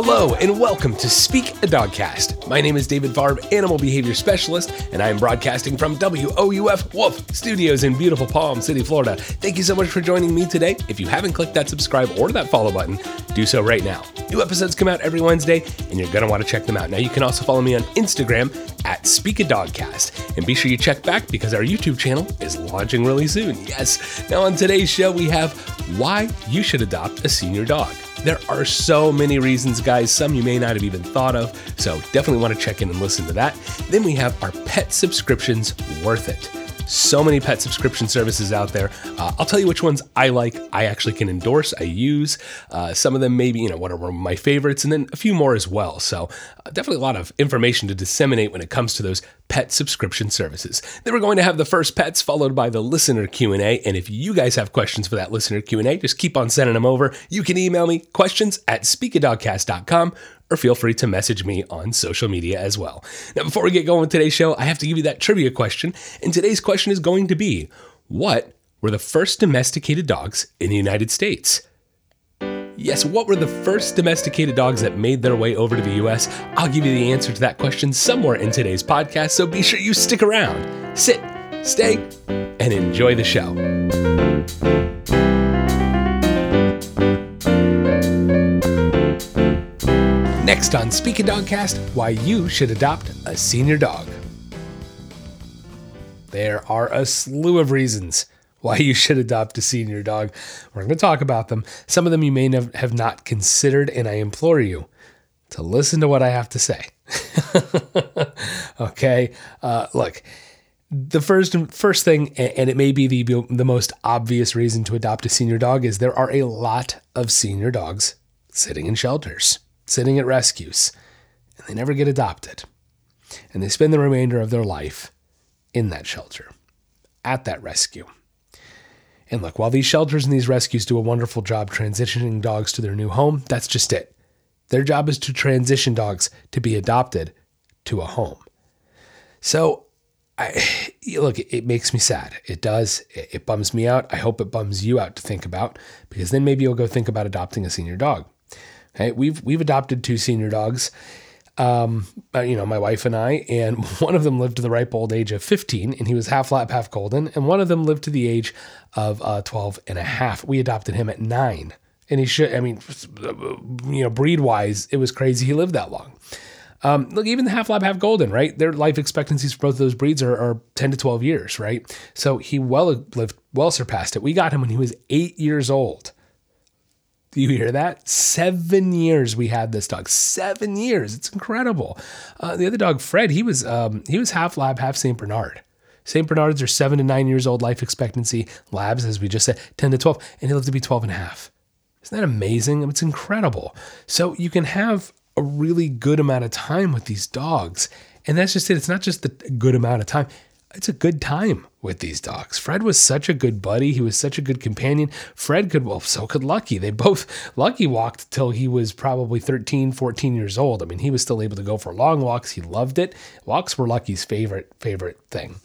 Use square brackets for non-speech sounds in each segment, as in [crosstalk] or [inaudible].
Hello and welcome to Speak a Dogcast. My name is David Farb, Animal Behavior Specialist, and I am broadcasting from WOUF Wolf Studios in beautiful Palm City, Florida. Thank you so much for joining me today. If you haven't clicked that subscribe or that follow button, do so right now. New episodes come out every Wednesday, and you're going to want to check them out. Now, you can also follow me on Instagram at Speak a Dogcast, and be sure you check back because our YouTube channel is launching really soon. Yes. Now, on today's show, we have why you should adopt a senior dog. There are so many reasons, guys, some you may not have even thought of, so definitely want to check in and listen to that. Then we have our pet subscriptions worth it. So many pet subscription services out there. Uh, I'll tell you which ones I like, I actually can endorse, I use. Uh, some of them maybe, you know, what are my favorites, and then a few more as well. So uh, definitely a lot of information to disseminate when it comes to those pet subscription services. Then we're going to have the first pets followed by the listener Q&A, and if you guys have questions for that listener Q&A, just keep on sending them over. You can email me questions at speakadogcast.com or feel free to message me on social media as well. Now, before we get going with today's show, I have to give you that trivia question. And today's question is going to be What were the first domesticated dogs in the United States? Yes, what were the first domesticated dogs that made their way over to the US? I'll give you the answer to that question somewhere in today's podcast, so be sure you stick around. Sit, stay, and enjoy the show. Next on Speak a Dogcast, why you should adopt a senior dog. There are a slew of reasons why you should adopt a senior dog. We're going to talk about them. Some of them you may have not considered, and I implore you to listen to what I have to say. [laughs] okay, uh, look. The first first thing, and it may be the the most obvious reason to adopt a senior dog, is there are a lot of senior dogs sitting in shelters sitting at rescues, and they never get adopted. And they spend the remainder of their life in that shelter, at that rescue. And look, while these shelters and these rescues do a wonderful job transitioning dogs to their new home, that's just it. Their job is to transition dogs to be adopted to a home. So, I, [sighs] look, it, makes me sad. It does. It, it bums me out. I hope it bums you out to think about because then maybe you'll go think about adopting a senior dog. Okay, we've we've adopted two senior dogs. Um, uh, you know, my wife and I, and [laughs] one of them lived to the ripe old age of 15, and he was half lab, half golden, and one of them lived to the age of uh, 12 and a half. We adopted him at nine, and he should, I mean, you know, breed wise, it was crazy he lived that long. Um, look, even the half lab, half golden, right? Their life expectancies for both of those breeds are, are 10 to 12 years, right? So he well lived, well surpassed it. We got him when he was eight years old. Do you hear that? Seven years we had this dog. Seven years. It's incredible. Uh, the other dog, Fred, he was um, he was half lab, half Saint Bernard. Saint Bernards are seven to nine years old life expectancy. Labs, as we just said, 10 to 12, and he lived to be 12 and a half. Isn't that amazing? It's incredible. So you can have a really good amount of time with these dogs. And that's just it. It's not just the good amount of time it's a good time with these dogs. Fred was such a good buddy. He was such a good companion. Fred could, well, so could Lucky. They both, [laughs] Lucky walked till he was probably 13, 14 years old. I mean, he was still able to go for long walks. He loved it. Walks were Lucky's favorite, favorite thing.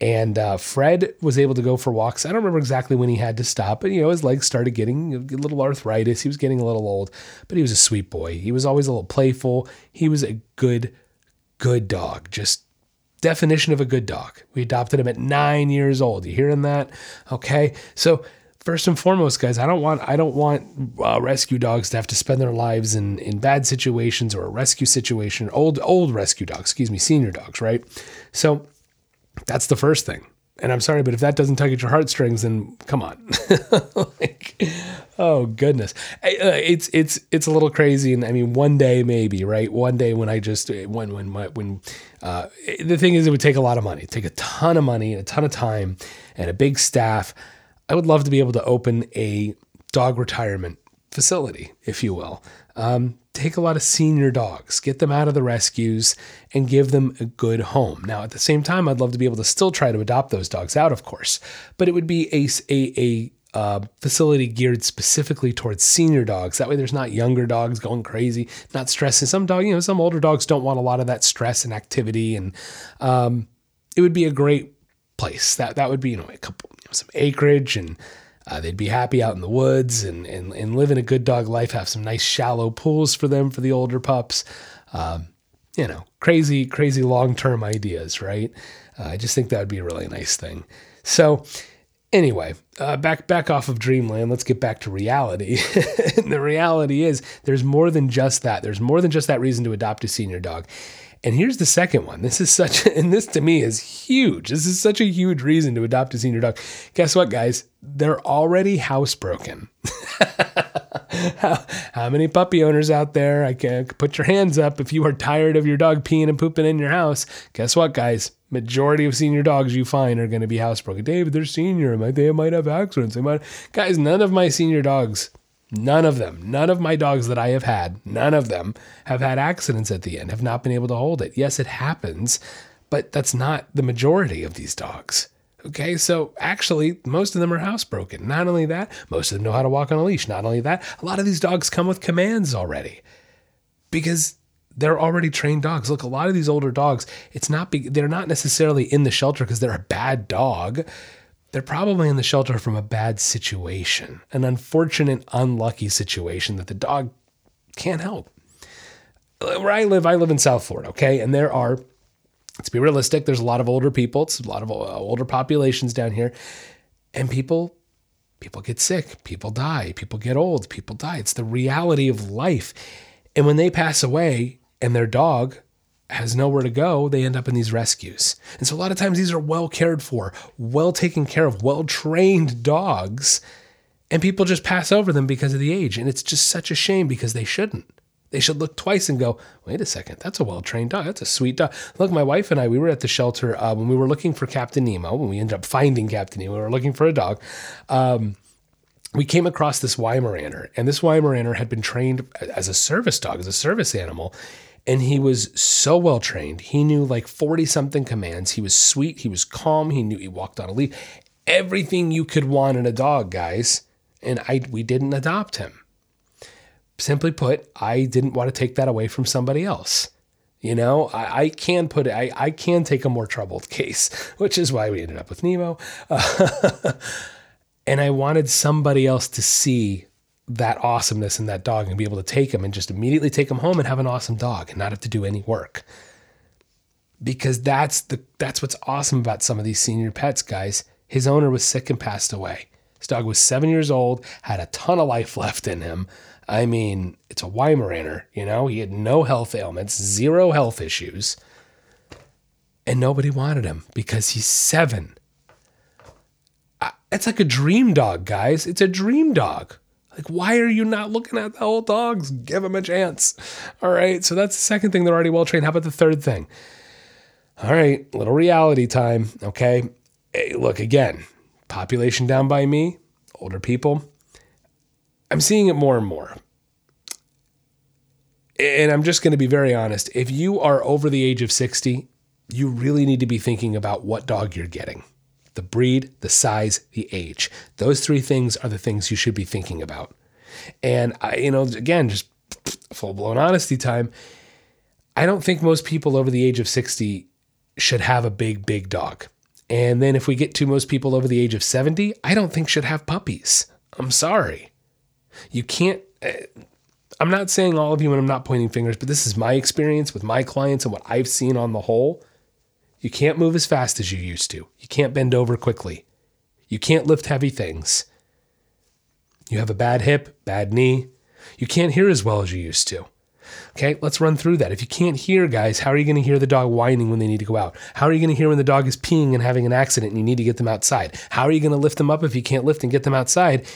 And uh, Fred was able to go for walks. I don't remember exactly when he had to stop, but you know, his legs started getting a little arthritis. He was getting a little old, but he was a sweet boy. He was always a little playful. He was a good, good dog. Just definition of a good dog. We adopted him at nine years old. You hearing that? Okay. So first and foremost, guys, I don't want I don't want uh, rescue dogs to have to spend their lives in in bad situations or a rescue situation. Old old rescue dogs, excuse me, senior dogs, right? So that's the first thing and I'm sorry, but if that doesn't tug at your heartstrings, then come on. [laughs] like, oh goodness, uh, it's it's it's a little crazy. And I mean, one day maybe, right? One day when I just when when my when uh, the thing is, it would take a lot of money, take a ton of money and a ton of time and a big staff. I would love to be able to open a dog retirement facility, if you will. Um, take a lot of senior dogs, get them out of the rescues, and give them a good home. Now, at the same time, I'd love to be able to still try to adopt those dogs out, of course, but it would be a, a, a uh, facility geared specifically towards senior dogs. That way, there's not younger dogs going crazy, not stressing. Some dog, you know, some older dogs don't want a lot of that stress and activity, and um, it would be a great place. That that would be, you know, a couple, you know, some acreage and Uh, they'd be happy out in the woods and, and, and living a good dog life, have some nice shallow pools for them for the older pups. Um, you know, crazy, crazy long term ideas, right? Uh, I just think that would be a really nice thing. So, anyway, uh, back back off of dreamland. Let's get back to reality. and [laughs] the reality is, there's more than just that. There's more than just that reason to adopt a senior dog. And here's the second one. This is such, [laughs] and this to me is huge. This is such a huge reason to adopt a senior dog. Guess what, guys? They're already housebroken. [laughs] how, how many puppy owners out there? I can put your hands up if you are tired of your dog peeing and pooping in your house. Guess what, guys? Majority of senior dogs you find are going to be housebroken. David, they're senior. They might have accidents. They might. Guys, none of my senior dogs None of them, none of my dogs that I have had, none of them have had accidents at the end, have not been able to hold it. Yes, it happens, but that's not the majority of these dogs. Okay, so actually, most of them are housebroken. Not only that, most of them know how to walk on a leash. Not only that, a lot of these dogs come with commands already because they're already trained dogs. Look, a lot of these older dogs, it's not be, they're not necessarily in the shelter because they're a bad dog. They're probably in the shelter from a bad situation, an unfortunate, unlucky situation that the dog can't help. Where I live, I live in South Florida, okay? And there are, let's be realistic, there's a lot of older people, it's a lot of uh, older populations down here, and people people get sick, people die, people get old, people die. It's the reality of life. And when they pass away and their dog has nowhere to go, they end up in these rescues. And so a lot of times these are well cared for, well taken care of, well trained dogs, and people just pass over them because of the age. And it's just such a shame because they shouldn't. They should look twice and go, wait a second, that's a well trained dog. That's a sweet dog. Look, my wife and I, we were at the shelter uh, when we were looking for Captain Nemo, when we ended up finding Captain Nemo, we were looking for a dog. Um, we came across this Weimaraner, and this Weimaraner had been trained as a service dog, as a service animal. And he was so well trained. He knew like 40 something commands. He was sweet. He was calm. He knew he walked on a lead. Everything you could want in a dog, guys. And I we didn't adopt him. Simply put, I didn't want to take that away from somebody else. You know, I, I can put it, I, I can take a more troubled case, [laughs] which is why we ended up with Nemo. Uh, [laughs] and I wanted somebody else to see that awesomeness in that dog and be able to take him and just immediately take him home and have an awesome dog and not have to do any work. Because that's the that's what's awesome about some of these senior pets, guys. His owner was sick and passed away. His dog was seven years old, had a ton of life [laughs] left in him. I mean, it's a Weimaraner, you know, he had no health ailments, zero health issues. And nobody wanted him because he's seven. It's like a dream dog, guys. It's a dream dog. Like, why are you not looking at the old dogs? Give them a chance. All right. So that's the second thing. They're already well trained. How about the third thing? All right. Little reality time. Okay. Hey, look, again, population down by me, older people. I'm seeing it more and more. And I'm just going to be very honest. If you are over the age of 60, you really need to be thinking about what dog you're getting the breed, the size, the age. Those three things are the things you should be thinking about. And I, you know, again, just full blown honesty time. I don't think most people over the age of 60 should have a big, big dog. And then if we get to most people over the age of 70, I don't think should have puppies. I'm sorry. You can't. Eh, I'm not saying all of you, and I'm not pointing fingers, but this is my experience with my clients and what I've seen on the whole. You can't move as fast as you used to. You can't bend over quickly. You can't lift heavy things. You have a bad hip, bad knee. You can't hear as well as you used to. Okay, let's run through that. If you can't hear, guys, how are you going to hear the dog whining when they need to go out? How are you going to hear when the dog is peeing and having an accident and you need to get them outside? How are you going to lift them up if you can't lift and get them outside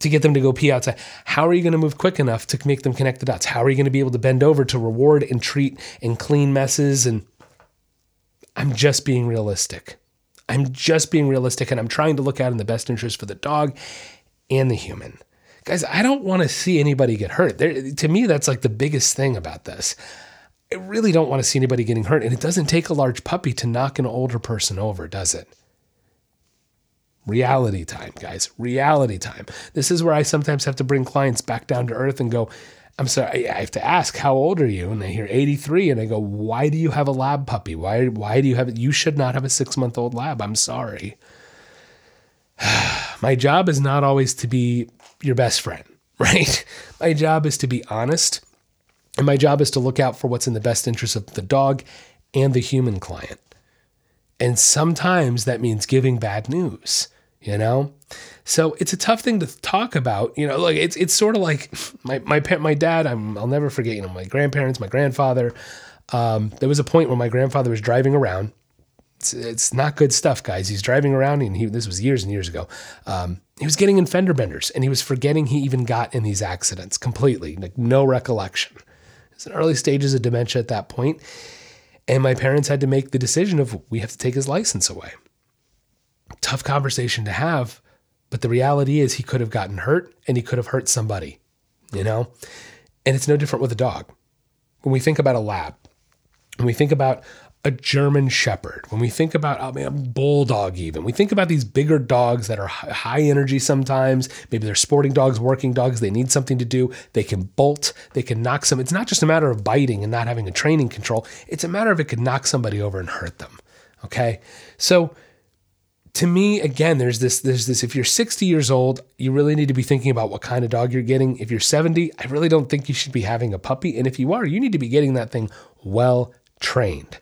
to get them to go pee outside? How are you going to move quick enough to make them connect the dots? How are you going to be able to bend over to reward and treat and clean messes and I'm just being realistic. I'm just being realistic and I'm trying to look out in the best interest for the dog and the human. Guys, I don't want to see anybody get hurt. There, to me, that's like the biggest thing about this. I really don't want to see anybody getting hurt. And it doesn't take a large puppy to knock an older person over, does it? Reality time, guys. Reality time. This is where I sometimes have to bring clients back down to earth and go, I'm sorry, I have to ask, how old are you? And they hear 83, and I go, why do you have a lab puppy? Why, why do you have it? You should not have a six month old lab. I'm sorry. [sighs] my job is not always to be your best friend, [laughs] right? My job is to be honest. And my job is to look out for what's in the best interest of the dog and the human client. And sometimes that means giving bad news, you know? So it's a tough thing to talk about, you know, like it's it's sort of like my my my dad, I'm, I'll never forget, you know, my grandparents, my grandfather. Um, there was a point where my grandfather was driving around it's, it's not good stuff, guys. He's driving around, and he this was years and years ago. Um, he was getting in fender benders, and he was forgetting he even got in these accidents completely, like no recollection. It's in early stages of dementia at that point, and my parents had to make the decision of we have to take his license away. Tough conversation to have, but the reality is he could have gotten hurt, and he could have hurt somebody, you know. And it's no different with a dog. When we think about a lab, when we think about a German Shepherd, when we think about I mean, a bulldog, even we think about these bigger dogs that are high energy sometimes. Maybe they're sporting dogs, working dogs. They need something to do. They can bolt. They can knock some. It's not just a matter of biting and not having a training control. It's a matter of it could knock somebody over and hurt them. Okay, so to me, again, there's this, there's this. If you're 60 years old, you really need to be thinking about what kind of dog you're getting. If you're 70, I really don't think you should be having a puppy. And if you are, you need to be getting that thing well trained.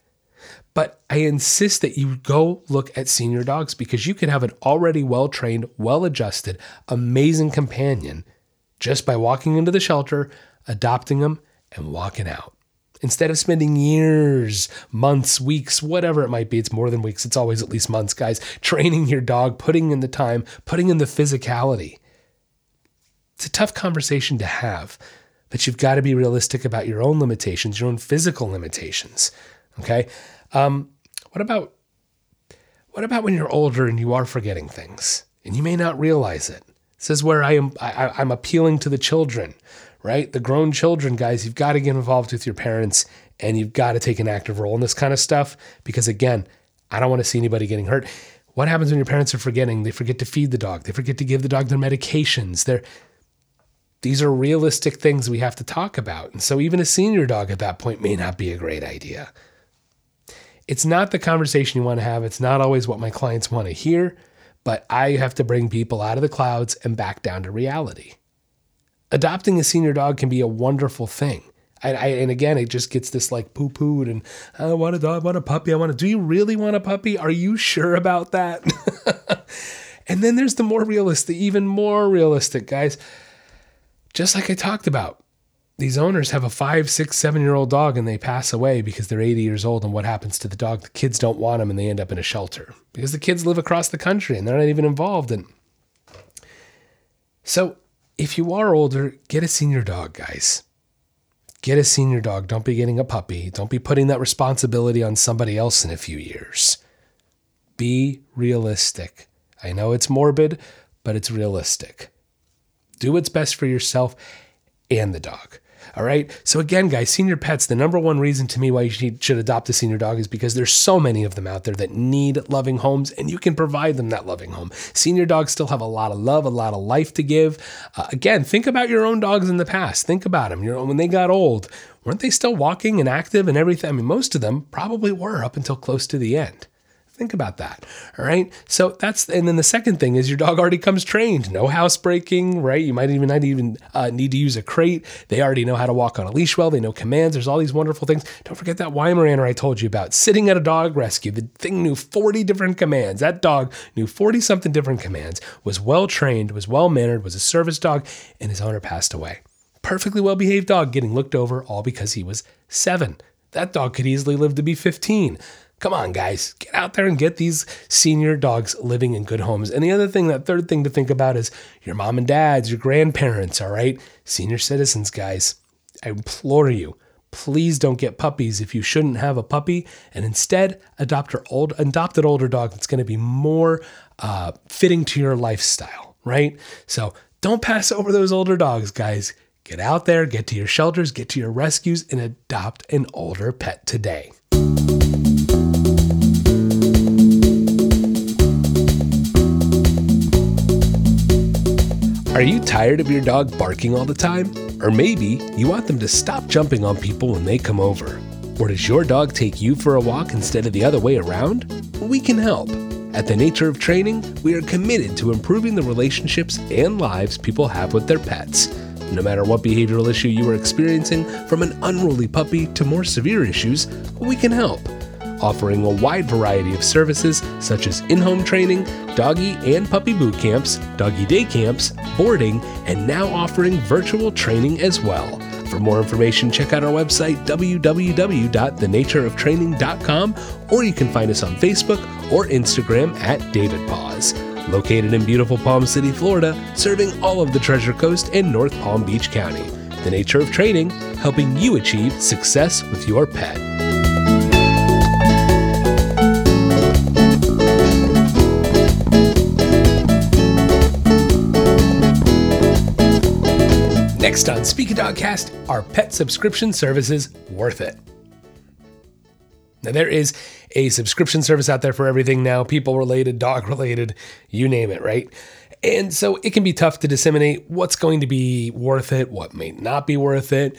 But I insist that you go look at senior dogs because you can have an already well trained, well adjusted, amazing companion just by walking into the shelter, adopting them, and walking out. Instead of spending years, months, weeks, whatever it might be, it's more than weeks, it's always at least months, guys, [laughs] training your dog, putting in the time, putting in the physicality. It's a tough conversation to have, but you've got to be realistic about your own limitations, your own physical limitations. Okay. Um, what about what about when you're older and you are forgetting things and you may not realize it? This is where I am. I, I'm appealing to the children, right? The grown children, guys. You've got to get involved with your parents and you've got to take an active role in this kind of stuff because again, I don't want to see anybody getting hurt. What happens when your parents are forgetting? They forget to feed the dog. They forget to give the dog their medications. They're these are realistic things we have to talk about. And so even a senior dog at that point may not be a great idea. It's not the conversation you want to have. It's not always what my clients want to hear, but I have to bring people out of the clouds and back down to reality. Adopting a senior dog can be a wonderful thing. I, I, and again, it just gets this like poo pooed and I want a dog, I want a puppy. I want to. Do you really want a puppy? Are you sure about that? [laughs] and then there's the more realistic, even more realistic guys. Just like I talked about, these owners have a five, six, seven year old dog and they pass away because they're 80 years old. And what happens to the dog? The kids don't want them and they end up in a shelter because the kids live across the country and they're not even involved. And so if you are older, get a senior dog, guys. Get a senior dog. Don't be getting a puppy. Don't be putting that responsibility on somebody else in a few years. Be realistic. I know it's morbid, but it's realistic. Do what's best for yourself and the dog. All right. So again, guys, senior pets, the number one reason to me why you should adopt a senior dog is because there's so many of them out there that need loving homes and you can provide them that loving home. Senior dogs still have a lot of love, a lot of life to give. Uh, again, think about your own dogs in the past. Think about them. You know, when they got old, weren't they still walking and active and everything? I mean, most of them probably were up until close to the end. Think about that. All right. So that's, and then the second thing is your dog already comes trained. No housebreaking, right? You might even not even uh, need to use a crate. They already know how to walk on a leash well. They know commands. There's all these wonderful things. Don't forget that Weimaraner I told you about sitting at a dog rescue. The thing knew 40 different commands. That dog knew 40 something different commands, was well trained, was well mannered, was a service dog, and his owner passed away. Perfectly well behaved dog getting looked over all because he was seven. That dog could easily live to be 15. Come on, guys, get out there and get these senior dogs living in good homes. And the other thing, that third thing to think about is your mom and dads, your grandparents, all right? Senior citizens, guys. I implore you, please don't get puppies if you shouldn't have a puppy, and instead adopt your old adopted older dog that's going to be more uh, fitting to your lifestyle, right? So don't pass over those older dogs, guys. Get out there, get to your shelters, get to your rescues, and adopt an older pet today. Are you tired of your dog barking all the time? Or maybe you want them to stop jumping on people when they come over? Or does your dog take you for a walk instead of the other way around? We can help. At The Nature of Training, we are committed to improving the relationships and lives people have with their pets. No matter what behavioral issue you are experiencing, from an unruly puppy to more severe issues, we can help. Offering a wide variety of services such as in home training, doggy and puppy boot camps, doggy day camps, boarding, and now offering virtual training as well. For more information, check out our website, www.thenatureoftraining.com, or you can find us on Facebook or Instagram at David Paws. Located in beautiful Palm City, Florida, serving all of the Treasure Coast and North Palm Beach County. The Nature of Training, helping you achieve success with your pet. Next on Speak a Dogcast, are pet subscription services worth it? Now, there is a subscription service out there for everything now people related, dog [laughs] related, you name it, right? And so it can be tough to disseminate what's going to be worth it, what may not be worth it.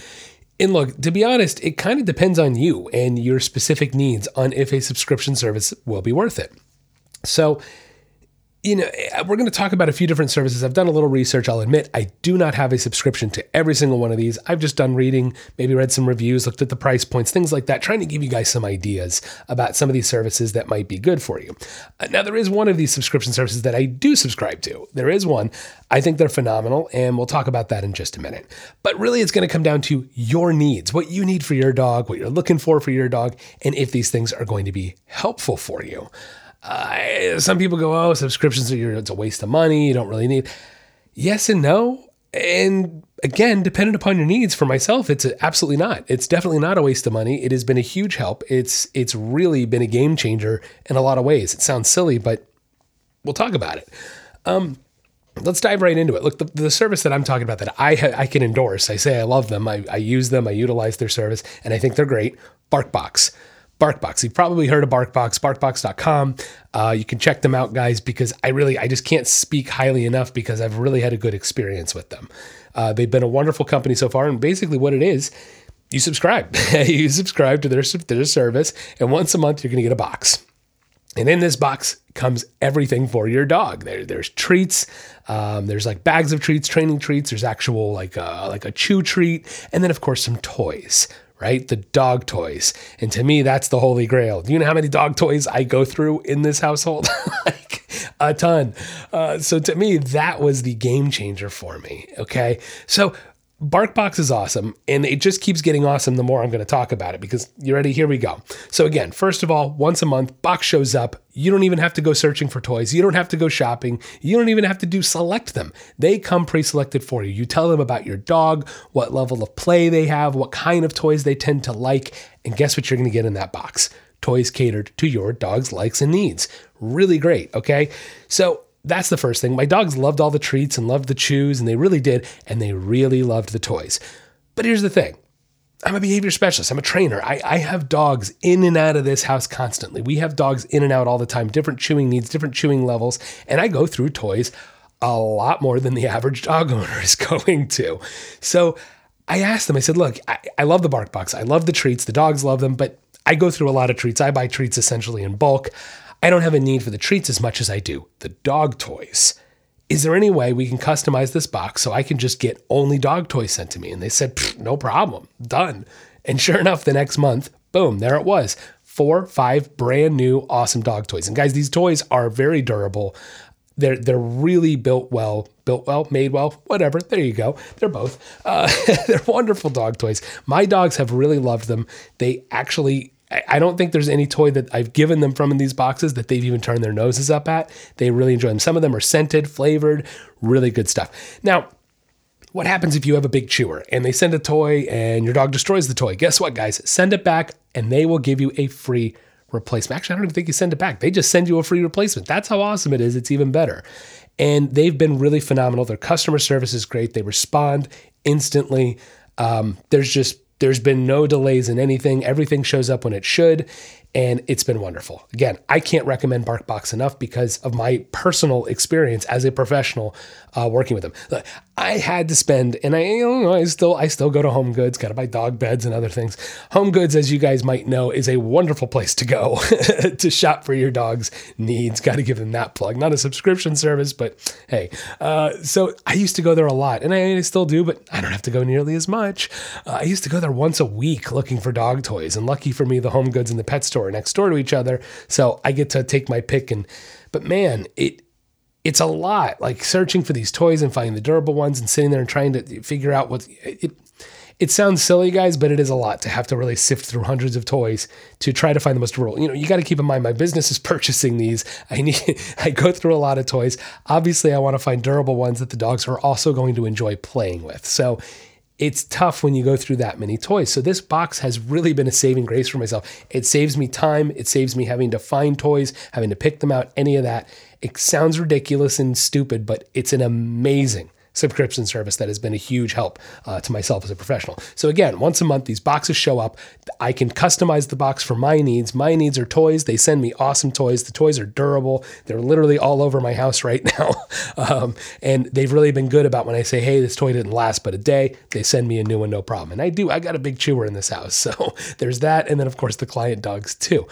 And look, to be honest, it kind of depends on you and your specific needs on if a subscription service will be worth it. So, you know, eh, we're going to talk about a few different services. I've done a little research. I'll admit I do not have a subscription to every single one of these. I've just done reading, maybe read some reviews, looked at the price points, things like that, trying to give you guys some ideas about some of these services that might be good for you. Now, there is one of these subscription services that I do subscribe to. There is one. I think they're phenomenal, and we'll talk about that in just a minute. But really, it's going to come down to your needs, what you need for your dog, what you're looking for for your dog, and if these things are going to be helpful for you. Uh, some people go, oh, subscriptions are it's a waste of money. You don't really need. Yes and no. And again, dependent upon your needs. For myself, it's absolutely not. It's definitely not a waste of money. It has been a huge help. It's it's really been a game changer in a lot of ways. It sounds silly, but we'll talk about it. Um, let's dive right into it. Look, the, the service that I'm talking about that I ha- I can endorse. I say I love them. I, I use them. I utilize their service, and I think they're great. BarkBox. BarkBox. You've probably heard of BarkBox, barkbox.com. Uh, you can check them out, guys, because I really, I just can't speak highly enough because I've really had a good experience with them. Uh, they've been a wonderful company so far. And basically, what it is, you subscribe. [laughs] you subscribe to their, their service, and once a month, you're going to get a box. And in this box comes everything for your dog. There, there's treats. Um, there's like bags of treats, training treats. There's actual like a, like a chew treat, and then of course some toys right? The dog toys. And to me, that's the holy grail. Do you know how many dog toys I go through in this household? [laughs] like a ton. Uh, so to me, that was the game changer for me. Okay. So BarkBox is awesome, and it just keeps getting awesome the more I'm going to talk about it because you ready? Here we go. So, again, first of all, once a month, box shows up. You don't even have to go searching for toys. You don't have to go shopping. You don't even have to do select them. They come pre selected for you. You tell them about your dog, what level of play they have, what kind of toys they tend to like, and guess what you're going to get in that box? Toys catered to your dog's likes and needs. Really great, okay? So, that's the first thing. My dogs loved all the treats and loved the chews, and they really did, and they really loved the toys. But here's the thing I'm a behavior specialist, I'm a trainer. I, I have dogs in and out of this house constantly. We have dogs in and out all the time, different chewing needs, different chewing levels, and I go through toys a lot more than the [laughs] average dog owner is [laughs] going to. So I asked them, I said, look, I, I love the bark box. I love the treats. The dogs love them, but I go through a lot of treats. I buy treats essentially in bulk. I don't have a need for the treats as much as I do the dog toys. Is there any way we can customize this box so I can just get only dog toys sent to me? And they said, no problem, done. And sure enough, the next month, boom, there it was. Four, five brand new, awesome dog toys. And guys, these toys are very durable. They're they're really built well, built well, made well, whatever. There you go. They're both. Uh, [laughs] they're wonderful dog toys. My dogs have really loved them. They actually I don't think there's any toy that I've given them from in these boxes that they've even turned their noses up at. They really enjoy them. Some of them are scented, flavored, really good stuff. Now, what happens if you have a big chewer and they send a toy and your dog destroys the toy? Guess what, guys? Send it back and they will give you a free replacement. Actually, I don't even think you send it back. They just send you a free replacement. That's how awesome it is. It's even better. And they've been really phenomenal. Their customer service is great. They respond instantly. Um, there's just There's been no delays in anything. Everything shows up when it should and it's been wonderful. Again, I can't recommend BarkBox enough because of my personal experience as a professional uh, working with them. Look, I had to spend, and I, you know, I still, I still go to Home Goods, got to buy dog beds and other things. Home Goods, as you guys might know, is a wonderful place to go [laughs] to shop for your dog's needs. Got to give them that plug. Not a subscription service, but hey. Uh, so I used to go there a lot, and I still do, but I don't have to go nearly as much. Uh, I used to go there once a week looking for dog toys, and lucky for me, the Home Goods and the pet store are next door to each other, so I get to take my pick. And but man, it it's a lot. Like searching for these toys and finding the durable ones and sitting there and trying to figure out what it it sounds silly guys but it is a lot to have to really sift through hundreds of toys to try to find the most durable. You know you got to keep in mind my business is [laughs] purchasing these. I need [laughs] i go through a lot of toys. Obviously i want to find durable ones that the dogs are also going to enjoy playing with. So it's tough when you go through that many toys. So this box has really been a saving grace for myself. It saves me time. It saves me having to find toys, having to pick them out, any of that. It sounds ridiculous and stupid, but it's an amazing subscription service that has been a huge help uh, to myself as a professional. So again, once a month, these boxes show up. I can customize the box for my needs. My needs are toys. They send me awesome toys. The toys are durable. They're literally all over my house right [laughs] now. um, and they've really been good about when I say, hey, this toy didn't last but a day, they send me a new one, no problem. And I do, I got a big chewer in this house. [laughs] So there's that. And then, of course, the client dogs too.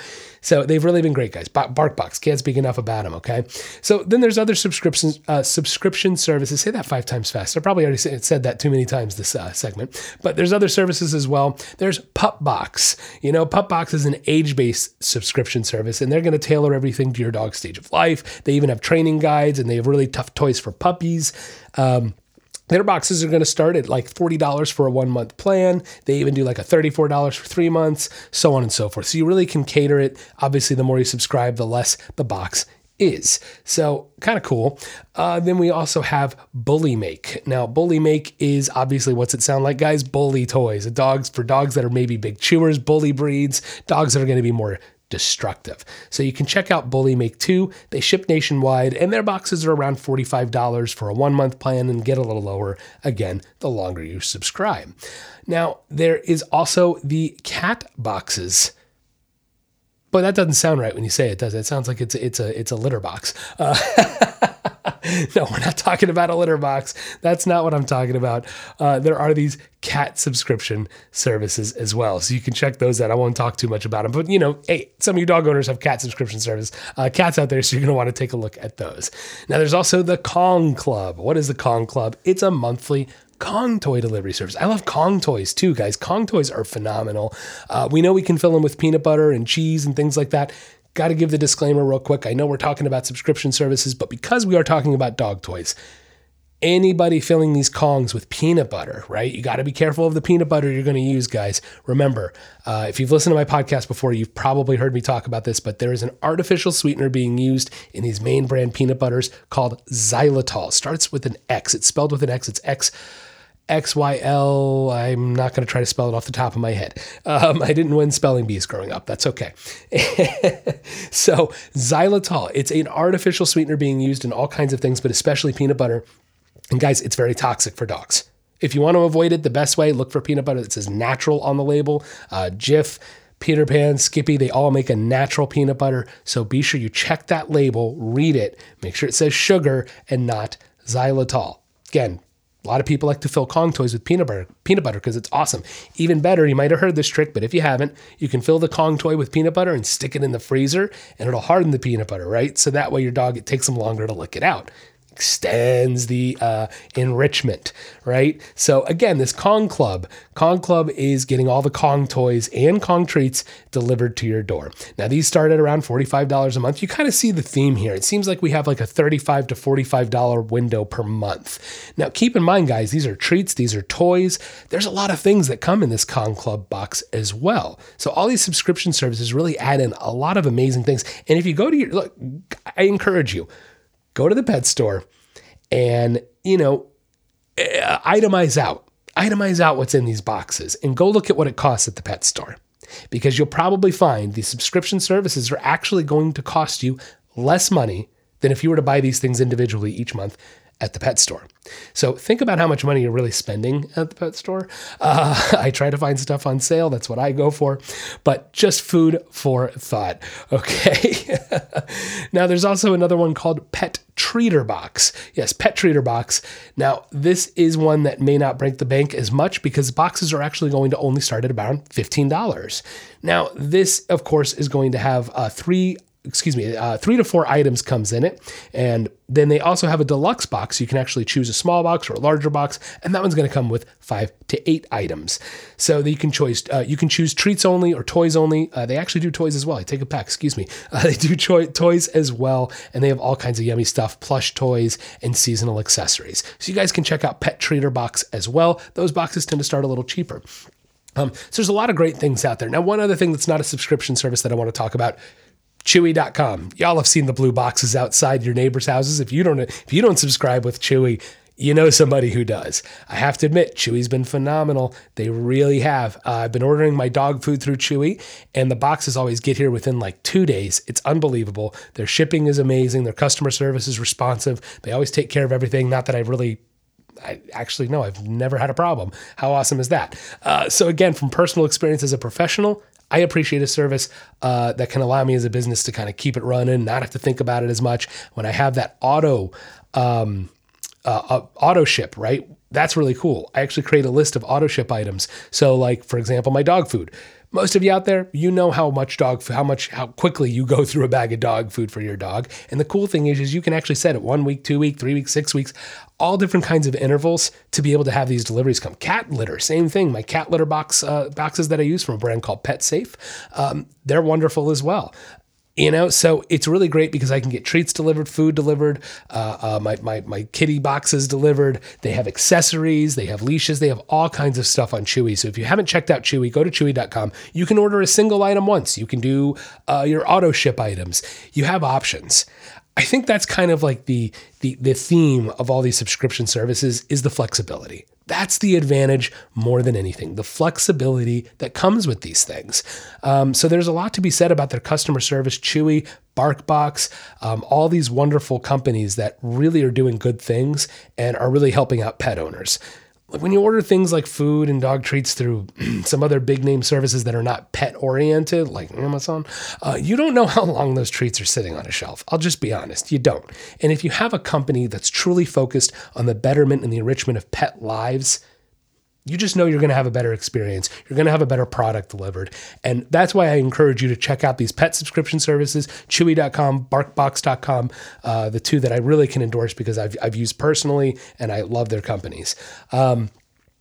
So they've really been great, guys. BarkBox can't speak enough about them. Okay. So then there's other subscriptions, uh, subscription services. Say that five times fast. I probably already said that too many times this uh, segment, but there's other services as well. There's PupBox. You know, PupBox is an age-based subscription service, and they're going to tailor everything to your dog's stage of life. They even have training guides, and they have really tough toys for puppies. Um, their boxes are going to start at like $40 for a one month plan. They even do like a $34 for three months, so on and so forth. So you really can cater it. Obviously, the more you subscribe, the less the box is. So kind of cool. Uh, then we also have Bully Make. Now, Bully Make is obviously what's it sound like, guys? Bully toys. Dogs for dogs that are maybe big chewers, bully breeds, dogs that are going to be more destructive. So you can check out Bully Make 2. They ship nationwide and their boxes are around $45 for a one month plan and get a little lower again the longer you subscribe. Now, there is also the cat boxes. But that doesn't sound right when you say it, does it? It sounds like it's it's a it's a litter box. Uh, [laughs] [laughs] no, we're not talking about a litter box. That's not what I'm talking about. Uh, there are these cat subscription services as well. So you can check those out. I won't talk too much about them, but you know, hey, some of you dog owners have cat subscription service, uh, cats out there. So you're going to want to take a look at those. Now there's also the Kong Club. What is the Kong Club? It's a monthly Kong toy delivery service. I love Kong toys too, guys. Kong toys are phenomenal. Uh, we know we can fill them with peanut butter and cheese and things like that. Got to give the disclaimer real quick. I know we're talking about subscription services, but because we are talking about dog toys, anybody filling these Kongs with peanut butter, right? You got to be careful of the peanut butter you're going to use, guys. Remember, uh, if you've listened to my podcast before, you've probably heard me talk about this, but there is an artificial sweetener being used in these main brand peanut butters called xylitol. Starts with an X. It's spelled with an X. It's X. XYL. I'm not going to try to spell it off the top of my head. Um, I didn't win spelling bees growing up. That's okay. [laughs] so, xylitol, it's an artificial sweetener being used in all kinds of things, but especially peanut butter. And guys, it's very toxic for dogs. If you want to avoid it, the best way, look for peanut butter that says natural on the label. Uh, Jif, Peter Pan, Skippy, they all make a natural peanut butter. So be sure you check that label, read it, make sure it says sugar and not xylitol. Again, a lot of people like to fill Kong toys with peanut butter, peanut butter because it's awesome. Even better, you might have heard this trick, but if you haven't, you can fill the Kong toy with peanut butter and stick it in the freezer, and it'll harden the peanut butter, right? So that way your dog it takes them longer to lick it out extends the uh, enrichment, right? So again, this Kong Club, Kong Club is getting all the Kong toys and Kong treats delivered to your door. Now these start at around $45 a month. You kind of see the theme here. It seems like we have like a 35 to $45 window per month. Now keep in mind, guys, these are treats, these are toys. There's a lot of things that come in this Kong Club box as well. So all these subscription services really add in a lot of amazing things. And if you go to your look, I encourage you go to the pet store and, you know, eh, itemize out, itemize out what's in these boxes and go look at what it costs at the pet store. Because you'll probably find these subscription services are actually going to cost you less money than if you were to buy these things individually each month at the pet store. So think about how much money you're really spending at the pet store. Uh, [laughs] I try to find stuff on sale. That's what I go for, but just food for thought. [laughs] Okay. [laughs] now there's also another one called Pet Treater Box. Yes, Pet Treater Box. Now this is one that may not break the bank as much because boxes are actually going to only start at about $15. Now this, of course, is going to have uh, three excuse me, uh, three to four items comes in it. And then they also have a deluxe box. You can actually choose a small box or a larger box, and that one's going to come with five to eight items. So that you can choose, uh, you can choose treats only or toys only. Uh, they actually do toys as well. I take a pack. excuse me. [laughs] Uh, they do cho- toys as well, and they have all kinds of yummy stuff, plush toys and seasonal accessories. So you guys can check out Pet Treater Box as well. Those boxes tend to start a little cheaper. Um, so there's a lot of great things out there. Now, one other thing that's not a subscription service that I want to talk about Chewy.com. Y'all have seen the blue boxes outside your neighbors' houses. If you don't if you don't subscribe with Chewy, you know somebody who does. I have to admit, Chewy's been phenomenal. They really have. Uh, I've been ordering my dog food through Chewy, and the boxes always get here within like two days. It's unbelievable. Their shipping is amazing. Their customer service is responsive. They always take care of everything. Not that I've really I actually no, I've never had a problem. How awesome is that? Uh, so again, from personal experience as a professional, I appreciate a service uh, that can allow me as a business to kind of keep it running, not have to think about it as much. When I have that auto um, uh, uh, auto ship, right? That's really cool. I actually create a list of auto ship items. So, like for example, my dog food. Most of you out there, you know how much dog, how much, how quickly you go through a bag of dog food for your dog. And the cool thing is, is you can actually set it one week, two week, three weeks, six weeks, all different kinds of intervals to be able to have these deliveries come. Cat litter, same thing. My cat litter box uh, boxes that I use from a brand called Pet Safe, um, they're wonderful as well you know? So it's really great because i can get treats delivered food delivered uh, uh, my, my, my kitty boxes delivered. They have accessories they have leashes they have all kinds of stuff on chewy. So if you haven't checked out chewy go to chewy.com you can order a single item once. You can do uh, your auto ship items. You have options I think that's kind of like the, the the theme of all these subscription services is the flexibility. That's the advantage more than anything, the flexibility that comes with these things. Um, so there's a lot to be said about their customer service, Chewy, BarkBox, um, all these wonderful companies that really are doing good things and are really helping out pet owners when you order things like food and dog treats through [clears throat] some other big name services that are not pet oriented, like Amazon, uh, you don't know how long those treats are sitting on a shelf. I'll just be honest, you don't. And if you have a company that's truly focused on the betterment and the enrichment of pet lives, you just know you're going to have a better experience. You're going to have a better product delivered. And that's why I encourage you to check out these pet subscription services, chewy.com, barkbox.com, uh, the two that I really can endorse because I've, I've used personally and I love their companies. Um,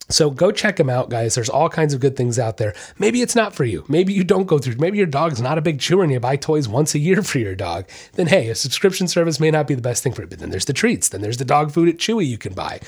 so go check them out, guys. There's all kinds of good things out there. Maybe it's not for you. Maybe you don't go through. Maybe your dog's not a big chewer and you buy toys once a year for your dog. Then hey, a subscription service may not be the best thing for you. But then there's the treats. Then there's the dog food at Chewy you can buy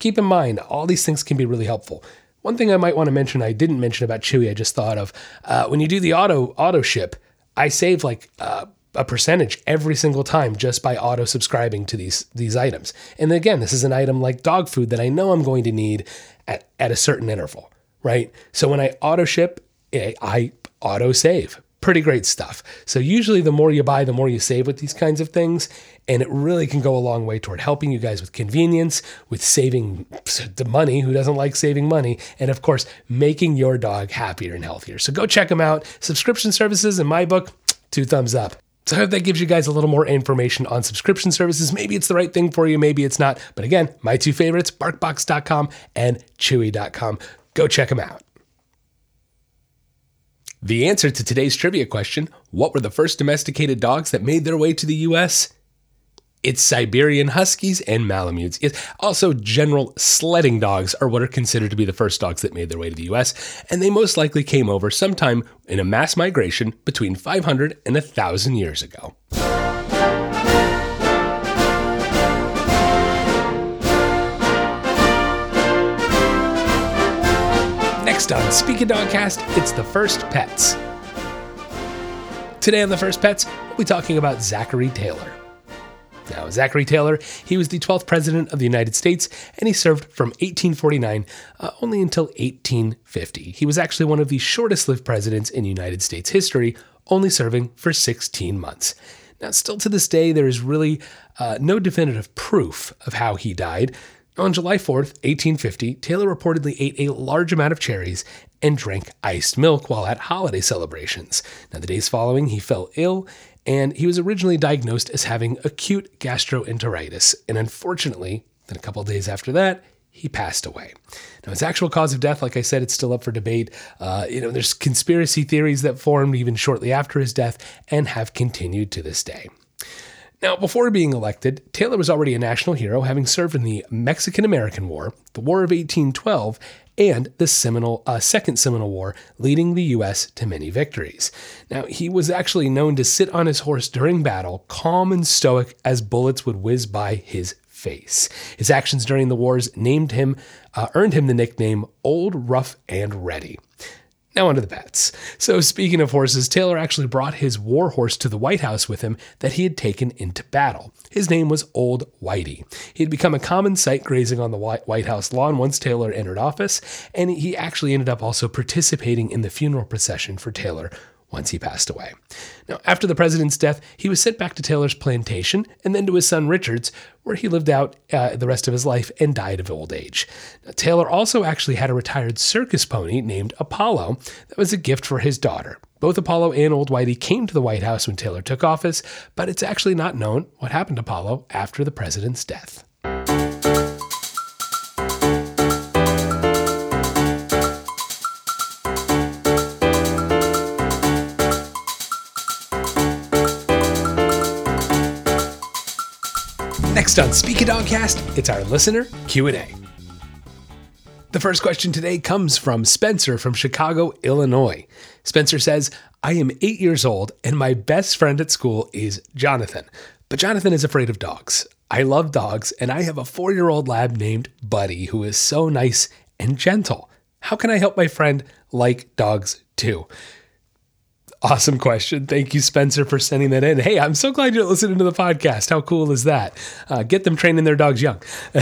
keep in mind, all these things can be really helpful. One thing I might want to mention, I didn't mention about Chewy, I just thought of uh, when you do the auto auto ship, I save like uh, a percentage every single time just by auto subscribing to these these items. And again, this is an item like dog food that I know I'm going to need at, at a certain interval, right? So when I auto ship, I auto save pretty great stuff. So usually the more you buy, the more you save with these kinds of things. And it really can go a long way toward helping you guys with convenience, with saving the money. Who doesn't like saving money? And of course, making your dog happier and healthier. So go check them out. Subscription services in my book, two thumbs up. So I hope that gives you guys a little more information on subscription services. Maybe it's the right thing for you, maybe it's not. But again, my two favorites, barkbox.com and chewy.com. Go check them out. The answer to today's trivia question what were the first domesticated dogs that made their way to the US? It's Siberian Huskies and Malamutes. Yes, also, general sledding dogs are what are considered to be the first dogs that made their way to the US, and they most likely came over sometime in a mass migration between 500 and 1,000 years ago. Next on Speak a Dogcast, it's the first pets. Today on the first pets, we'll be talking about Zachary Taylor. Now, Zachary Taylor, he was the 12th president of the United States, and he served from 1849 uh, only until 1850. He was actually one of the shortest lived presidents in United States history, only serving for 16 months. Now, still to this day, there is really uh, no definitive proof of how he died. On July 4th, 1850, Taylor reportedly ate a large amount of cherries and drank iced milk while at holiday celebrations. Now, the days following, he fell ill and he was originally diagnosed as having acute gastroenteritis. And unfortunately, then a couple days after that, he passed away. Now, his actual cause of death, like I said, it's still up for debate. Uh, you know, there's conspiracy theories that formed even shortly after his death and have continued to this day. Now, before being elected, Taylor was already a national hero, having served in the Mexican American War, the War of 1812, and the Seminole, uh, Second Seminole War, leading the U.S. to many victories. Now, he was actually known to sit on his horse during battle, calm and stoic as bullets would whiz by his face. His actions during the wars named him, uh, earned him the nickname Old Rough and Ready. Now, onto the pets. So, speaking of horses, Taylor actually brought his war horse to the White House with him that he had taken into battle. His name was Old Whitey. He had become a common sight grazing on the White House lawn once Taylor entered office, and he actually ended up also participating in the funeral procession for Taylor once he passed away. Now, after the president's death, he was sent back to Taylor's plantation and then to his son Richard's, where he lived out uh, the rest of his life and died of old age. Now, Taylor also actually had a retired circus pony named Apollo that was a gift for his daughter. Both Apollo and Old Whitey came to the White House when Taylor took office, but it's actually not known what happened to Apollo after the president's death. Next on Speak a Dogcast, it's our listener Q&A. The first question today comes from Spencer from Chicago, Illinois. Spencer says, I am eight years old and my best friend at school is Jonathan. But Jonathan is afraid of dogs. I love dogs and I have a four year old lab named Buddy who is so nice and gentle. How can I help my friend like dogs too? Awesome question. Thank you, Spencer, for sending that in. Hey, I'm so glad you're listening to the podcast. How cool is that? Uh, get them training their dogs young. [laughs]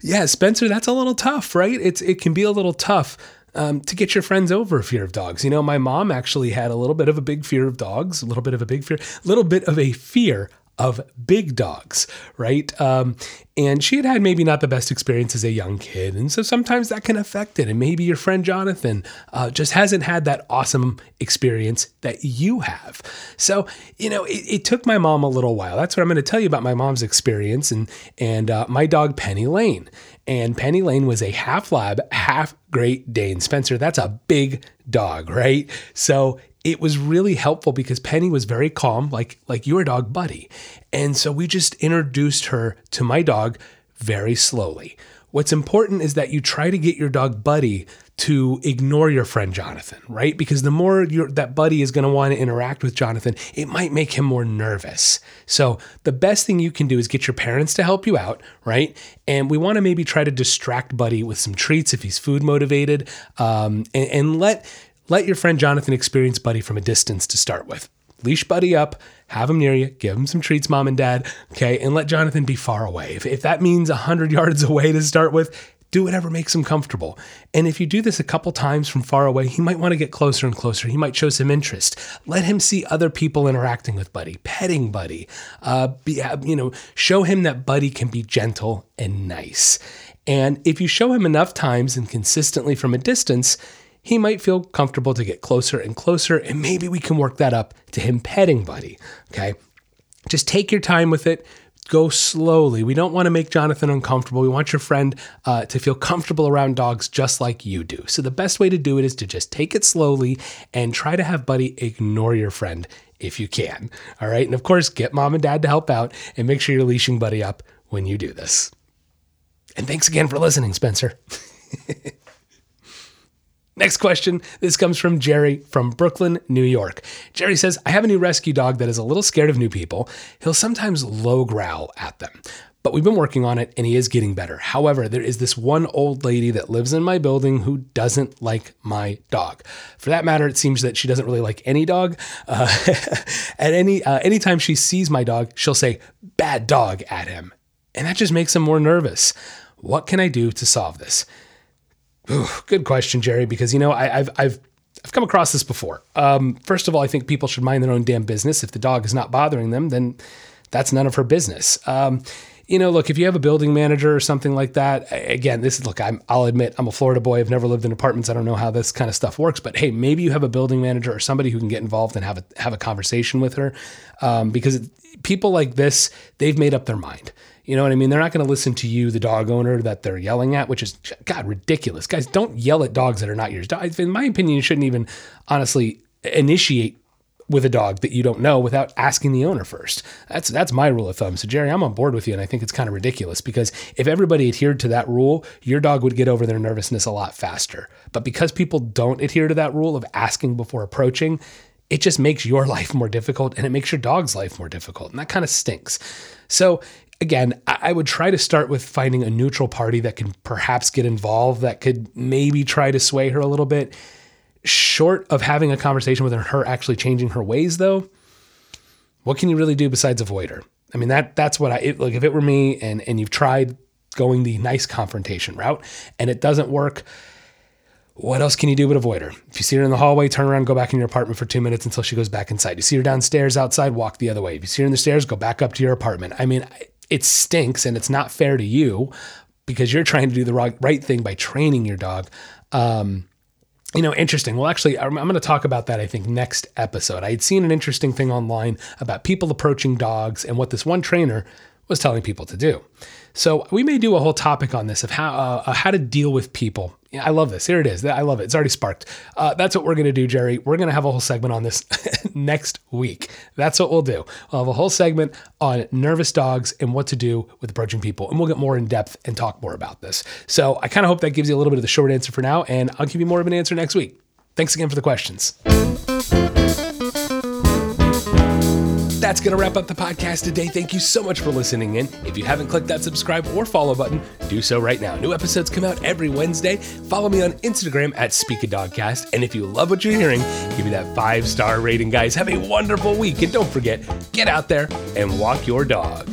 yeah, Spencer, that's a little tough, right? It's it can be a little tough. Um, to get your friends over a fear of dogs. You know, my mom actually had a little bit of a big fear of dogs, a little bit of a big fear, a little bit of a fear of big dogs, right? Um, and she had had maybe not the best experience as a young kid. And so sometimes that can affect it. And maybe your friend Jonathan uh, just hasn't had that awesome experience that you have. So, you know, it, it, took my mom a little while. That's what I'm going to tell you about my mom's experience and, and uh, my dog, Penny Lane. And Penny Lane was a half lab, half Great Dane. Spencer, that's a big dog, right? So it was really helpful because Penny was very calm, like like your dog Buddy. And so we just introduced her to my dog very slowly. What's important is that you try to get your dog Buddy to ignore your friend Jonathan, right? Because the more that Buddy is going to want to interact with Jonathan, it might make him more nervous. So the best thing you can do is get your parents to help you out, right? And we want to maybe try to distract Buddy with some treats if he's food motivated, um, and, and let let your friend Jonathan experience Buddy from a distance to start with. Leash Buddy up, have him near you, give him some treats, mom and dad, okay, and let Jonathan be far away. If, if that means 100 [laughs] yards away to start with, do whatever makes him comfortable. And if you do this a couple times from far away, he might want to get closer and closer. He might show some interest. Let him see other people interacting with Buddy, petting Buddy. Uh, be, you know, show him that Buddy can be gentle and nice. And if you show him enough times and consistently from a distance, he might feel comfortable to get closer and closer, and maybe we can work that up to him petting Buddy. Okay. Just take your time with it. Go slowly. We don't want to make Jonathan uncomfortable. We want your friend uh, to feel comfortable around dogs just like you do. So, the best way to do it is to just take it slowly and try to have Buddy ignore your friend if you can. All right. And of course, get mom and dad to help out and make sure you're leashing Buddy up when you do this. And thanks again for listening, Spencer. [laughs] Next question. This comes from Jerry from Brooklyn, New York. Jerry says, I have a new rescue dog that is a little scared of new people. He'll sometimes low growl at them. But we've been working on it and he is getting better. However, there is this one old lady that lives in my building who doesn't like my dog. For that matter, it seems that she doesn't really like any dog. Uh, [laughs] at any uh, anytime she sees my dog, she'll say "bad dog" at him, and that just makes him more nervous. What can I do to solve this? Good question, Jerry. Because you know, I, have I've I've come across this before. Um, first of all, I think people should mind their own damn business. If the dog is not bothering them, then that's none of her business. Um, you know, look, if you have a building manager or something like that, again, this is look, I'm, I'll admit I'm a Florida boy. I've never lived in apartments. I don't know how this kind of stuff works, but hey, maybe you have a building manager or somebody who can get involved and have a have a conversation with her, um, because people like this, they've made up their mind. You know what I mean? They're not going to listen to you, the dog owner that they're yelling at, which is God ridiculous. Guys, don't yell at dogs that are not yours. In my opinion, you shouldn't even honestly initiate with a dog that you don't know without asking the owner first. That's that's my rule of thumb. So Jerry, I'm on board with you, and I think it's kind of ridiculous because if everybody adhered to that rule, your dog would get over their nervousness a lot faster. But because people don't adhere to that rule of asking before approaching, it just makes your [laughs] life more difficult and it makes your dog's life more difficult, and that kind of stinks. So again, I would try to start with finding a neutral party that can perhaps get involved, that could maybe try to sway her a little bit short of having a conversation with her, her actually changing her ways, though, what can you really do besides avoid her? I mean, that that's what I it, like. If it were me, and and you've tried going the nice confrontation route, and it doesn't work, what else can you do but avoid her? If you see her in the hallway, turn around, go back in your apartment for two minutes until she goes back inside. You see her downstairs outside, walk the other way. If you see her in the stairs, go back up to your apartment. I mean, it stinks, and it's not fair to you because you're trying to do the right thing by training your dog. Um, you know, interesting. Well, actually, I'm, I'm going to talk about that, I think, next episode. I had seen an interesting thing online about people approaching dogs and what this one trainer was telling people to do. So we may do a whole topic on this of how uh, how to deal with people yeah, I love this. Here it is. I love it. It's already sparked. Uh, that's what we're going to do, Jerry. We're going to have a whole segment on this [laughs] next week. That's what we'll do. We'll have a whole segment on nervous dogs and what to do with approaching people. And we'll get more in depth and talk more about this. So I kind of hope that gives you a little bit of the short answer for now. And I'll give you more of an answer next week. Thanks again for the questions. That's going to wrap up the podcast today. Thank you so much for listening in. If you haven't clicked that subscribe or follow button, do so right now. New episodes come out every Wednesday. Follow me on Instagram at Speak Dogcast. And if you love what you're hearing, give me that five star rating, guys. Have a wonderful week. And don't forget, get out there and walk your dog.